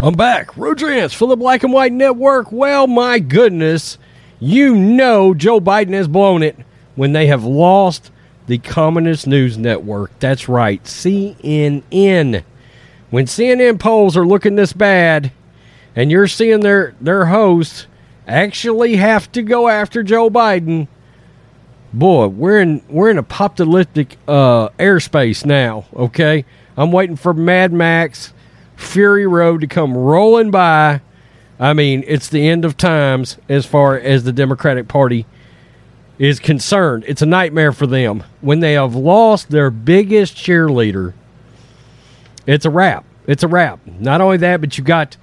I'm back. Rodrance for the Black and White Network. Well, my goodness, you know Joe Biden has blown it when they have lost the Communist News Network. That's right, CNN. When CNN polls are looking this bad, and you're seeing their their hosts actually have to go after Joe Biden, boy, we're in we're in apocalyptic uh, airspace now. Okay, I'm waiting for Mad Max Fury Road to come rolling by. I mean, it's the end of times as far as the Democratic Party is concerned. It's a nightmare for them. When they have lost their biggest cheerleader, it's a wrap. It's a wrap. Not only that, but you got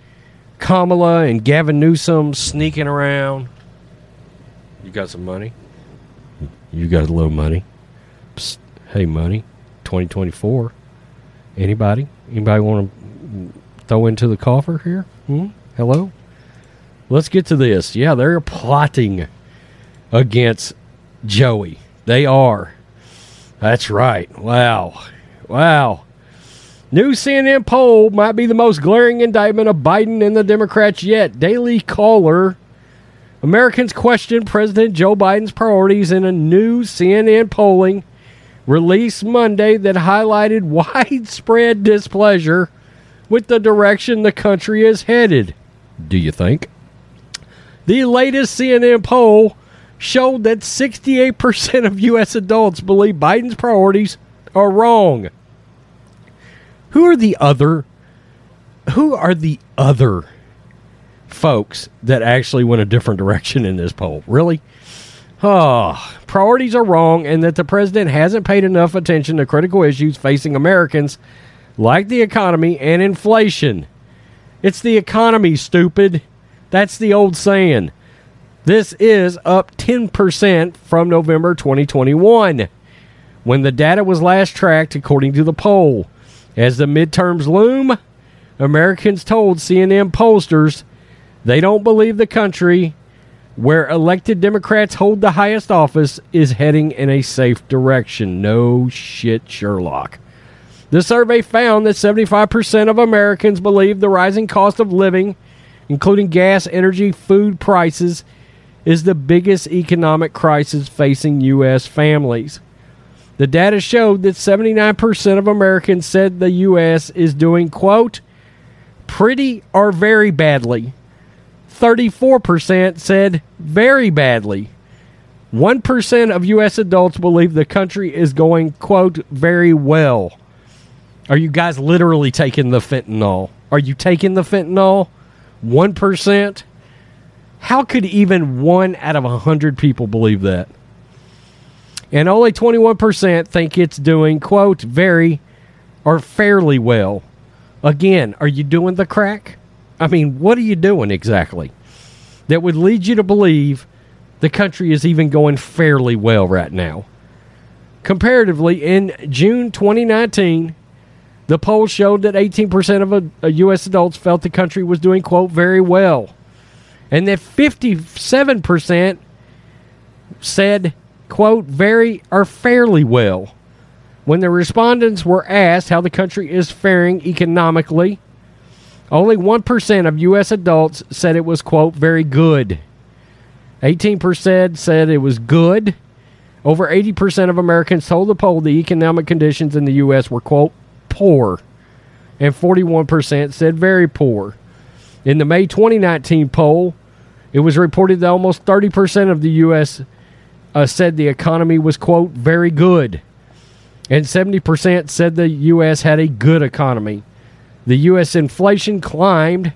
Kamala and Gavin Newsom sneaking around. You got some money? You got a little money? Psst. Hey, money. 2024. Anybody? Anybody want to throw into the coffer here? Hmm? Hello? Let's get to this. Yeah, they're plotting against Joey. They are. That's right. Wow. Wow. New CNN poll might be the most glaring indictment of Biden and the Democrats yet. Daily Caller. Americans question President Joe Biden's priorities in a new CNN polling released Monday that highlighted widespread displeasure with the direction the country is headed. Do you think? The latest CNN poll showed that 68% of U.S. adults believe Biden's priorities are wrong. Who are the other? Who are the other folks that actually went a different direction in this poll? Really? Oh, priorities are wrong, and that the president hasn't paid enough attention to critical issues facing Americans like the economy and inflation. It's the economy, stupid. That's the old saying. This is up 10% from November 2021, when the data was last tracked according to the poll. As the midterms loom, Americans told CNN pollsters they don't believe the country where elected Democrats hold the highest office is heading in a safe direction. No shit, Sherlock. The survey found that 75% of Americans believe the rising cost of living, including gas, energy, food prices, is the biggest economic crisis facing U.S. families. The data showed that 79% of Americans said the U.S. is doing, quote, pretty or very badly. 34% said very badly. 1% of U.S. adults believe the country is going, quote, very well. Are you guys literally taking the fentanyl? Are you taking the fentanyl? 1%? How could even one out of a 100 people believe that? And only 21% think it's doing, quote, very or fairly well. Again, are you doing the crack? I mean, what are you doing exactly that would lead you to believe the country is even going fairly well right now? Comparatively, in June 2019, the poll showed that 18% of a, a U.S. adults felt the country was doing, quote, very well. And that 57% said, quote, very or fairly well. When the respondents were asked how the country is faring economically, only 1% of U.S. adults said it was, quote, very good. 18% said it was good. Over 80% of Americans told the poll the economic conditions in the U.S. were, quote, poor, and 41% said very poor. In the May 2019 poll, it was reported that almost 30% of the U.S. Uh, said the economy was, quote, very good, and 70% said the U.S. had a good economy. The U.S. inflation climbed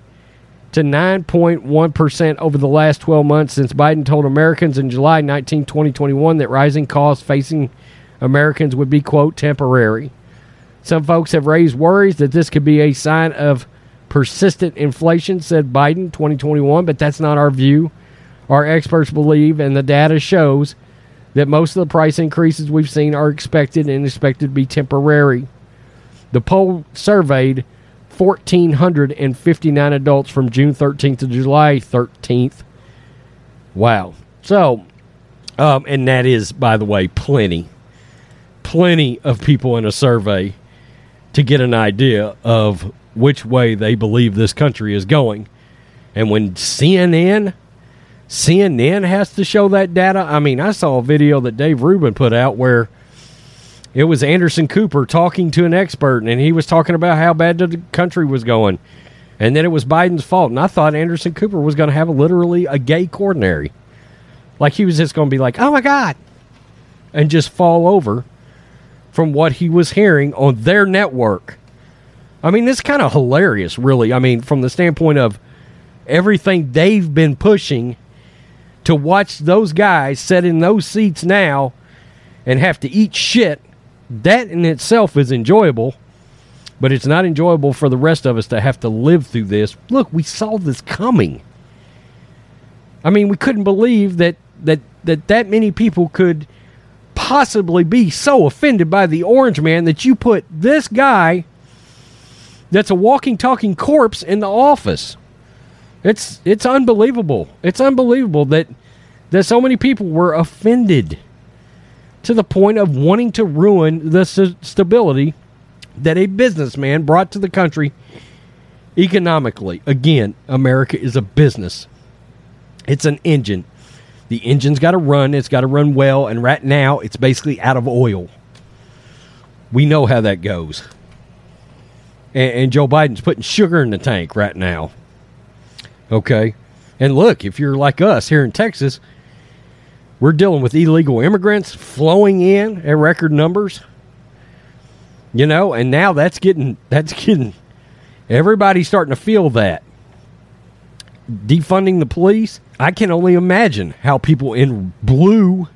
to 9.1% over the last 12 months since Biden told Americans in July 19, 2021 that rising costs facing Americans would be, quote, temporary. Some folks have raised worries that this could be a sign of persistent inflation, said Biden 2021, but that's not our view. Our experts believe, and the data shows, that most of the price increases we've seen are expected and expected to be temporary. The poll surveyed 1,459 adults from June 13th to July 13th. Wow. So, um, and that is, by the way, plenty, plenty of people in a survey to get an idea of which way they believe this country is going. And when CNN CNN has to show that data, I mean, I saw a video that Dave Rubin put out where it was Anderson Cooper talking to an expert and he was talking about how bad the country was going. And then it was Biden's fault. And I thought Anderson Cooper was going to have literally a gay coronary. Like he was just going to be like, "Oh my god." And just fall over from what he was hearing on their network. I mean, it's kind of hilarious, really. I mean, from the standpoint of everything they've been pushing to watch those guys sit in those seats now and have to eat shit, that in itself is enjoyable, but it's not enjoyable for the rest of us to have to live through this. Look, we saw this coming. I mean, we couldn't believe that that that, that many people could possibly be so offended by the orange man that you put this guy that's a walking talking corpse in the office. It's it's unbelievable. It's unbelievable that that so many people were offended to the point of wanting to ruin the st- stability that a businessman brought to the country economically. Again, America is a business. It's an engine. The engine's got to run, it's got to run well, and right now it's basically out of oil. We know how that goes. And, and Joe Biden's putting sugar in the tank right now. Okay. And look, if you're like us here in Texas, we're dealing with illegal immigrants flowing in at record numbers. You know, and now that's getting that's getting everybody's starting to feel that. Defunding the police, I can only imagine how people in blue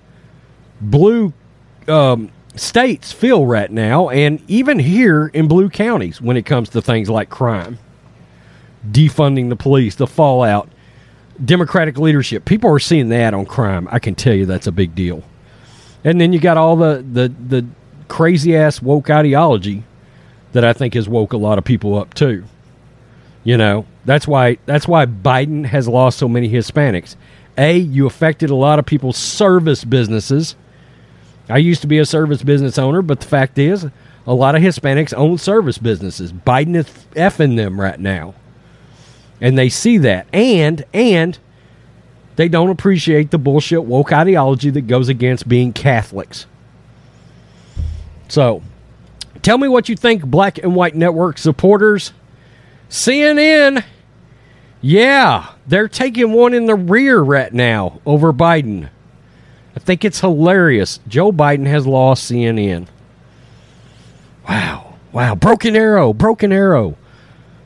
blue um, states feel right now, and even here in blue counties when it comes to things like crime, defunding the police, the fallout, Democratic leadership. People are seeing that on crime. I can tell you that's a big deal. And then you got all the the the crazy ass woke ideology that I think has woke a lot of people up too. You know, that's why that's why Biden has lost so many Hispanics. A, you affected a lot of people's service businesses. I used to be a service business owner, but the fact is, a lot of Hispanics own service businesses. Biden is effing them right now and they see that and and they don't appreciate the bullshit woke ideology that goes against being Catholics. So, tell me what you think, Black and White Network supporters. CNN, yeah, they're taking one in the rear right now over Biden. I think it's hilarious. Joe Biden has lost CNN. Wow. Wow. Broken arrow. Broken arrow.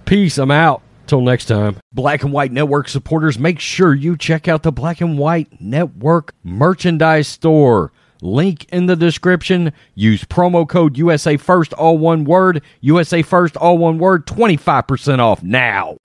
Peace. I'm out. Till next time, Black and White Network supporters, make sure you check out the Black and White Network merchandise store. Link in the description. Use promo code USA First, all one word. USA First, all one word. 25% off now.